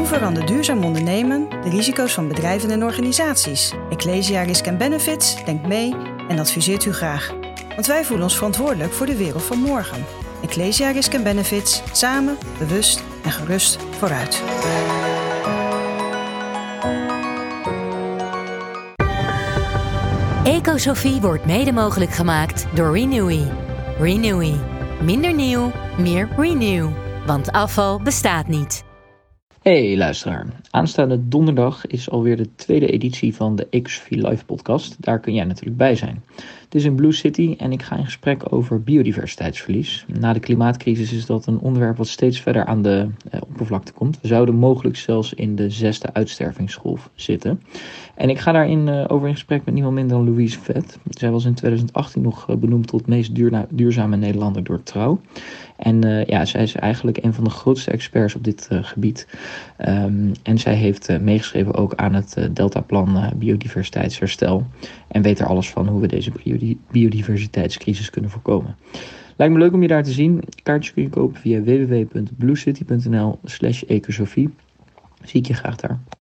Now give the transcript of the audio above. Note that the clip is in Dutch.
Hoe verandert duurzaam ondernemen de risico's van bedrijven en organisaties? Ecclesia Risk Benefits denkt mee en adviseert u graag. Want wij voelen ons verantwoordelijk voor de wereld van morgen. Ecclesia Risk Benefits, samen, bewust en gerust vooruit. Ecosofie wordt mede mogelijk gemaakt door Renewy. Renewy. Minder nieuw, meer renew. Want afval bestaat niet. Hey luisteraar, aanstaande donderdag is alweer de tweede editie van de Ecosofie Live podcast. Daar kun jij natuurlijk bij zijn. Het is in Blue City en ik ga in gesprek over biodiversiteitsverlies. Na de klimaatcrisis is dat een onderwerp wat steeds verder aan de eh, oppervlakte komt. We zouden mogelijk zelfs in de zesde uitstervingsgolf zitten. En ik ga daarin uh, over in gesprek met niemand minder dan Louise Vet. Zij was in 2018 nog uh, benoemd tot meest duurzame Nederlander door Trouw. En uh, ja, zij is eigenlijk een van de grootste experts op dit gebied. Um, en zij heeft meegeschreven ook aan het Deltaplan Biodiversiteitsherstel. En weet er alles van hoe we deze biodiversiteitscrisis kunnen voorkomen. Lijkt me leuk om je daar te zien. Kaartjes kun je kopen via www.bluecity.nl slash ecosofie. Zie ik je graag daar.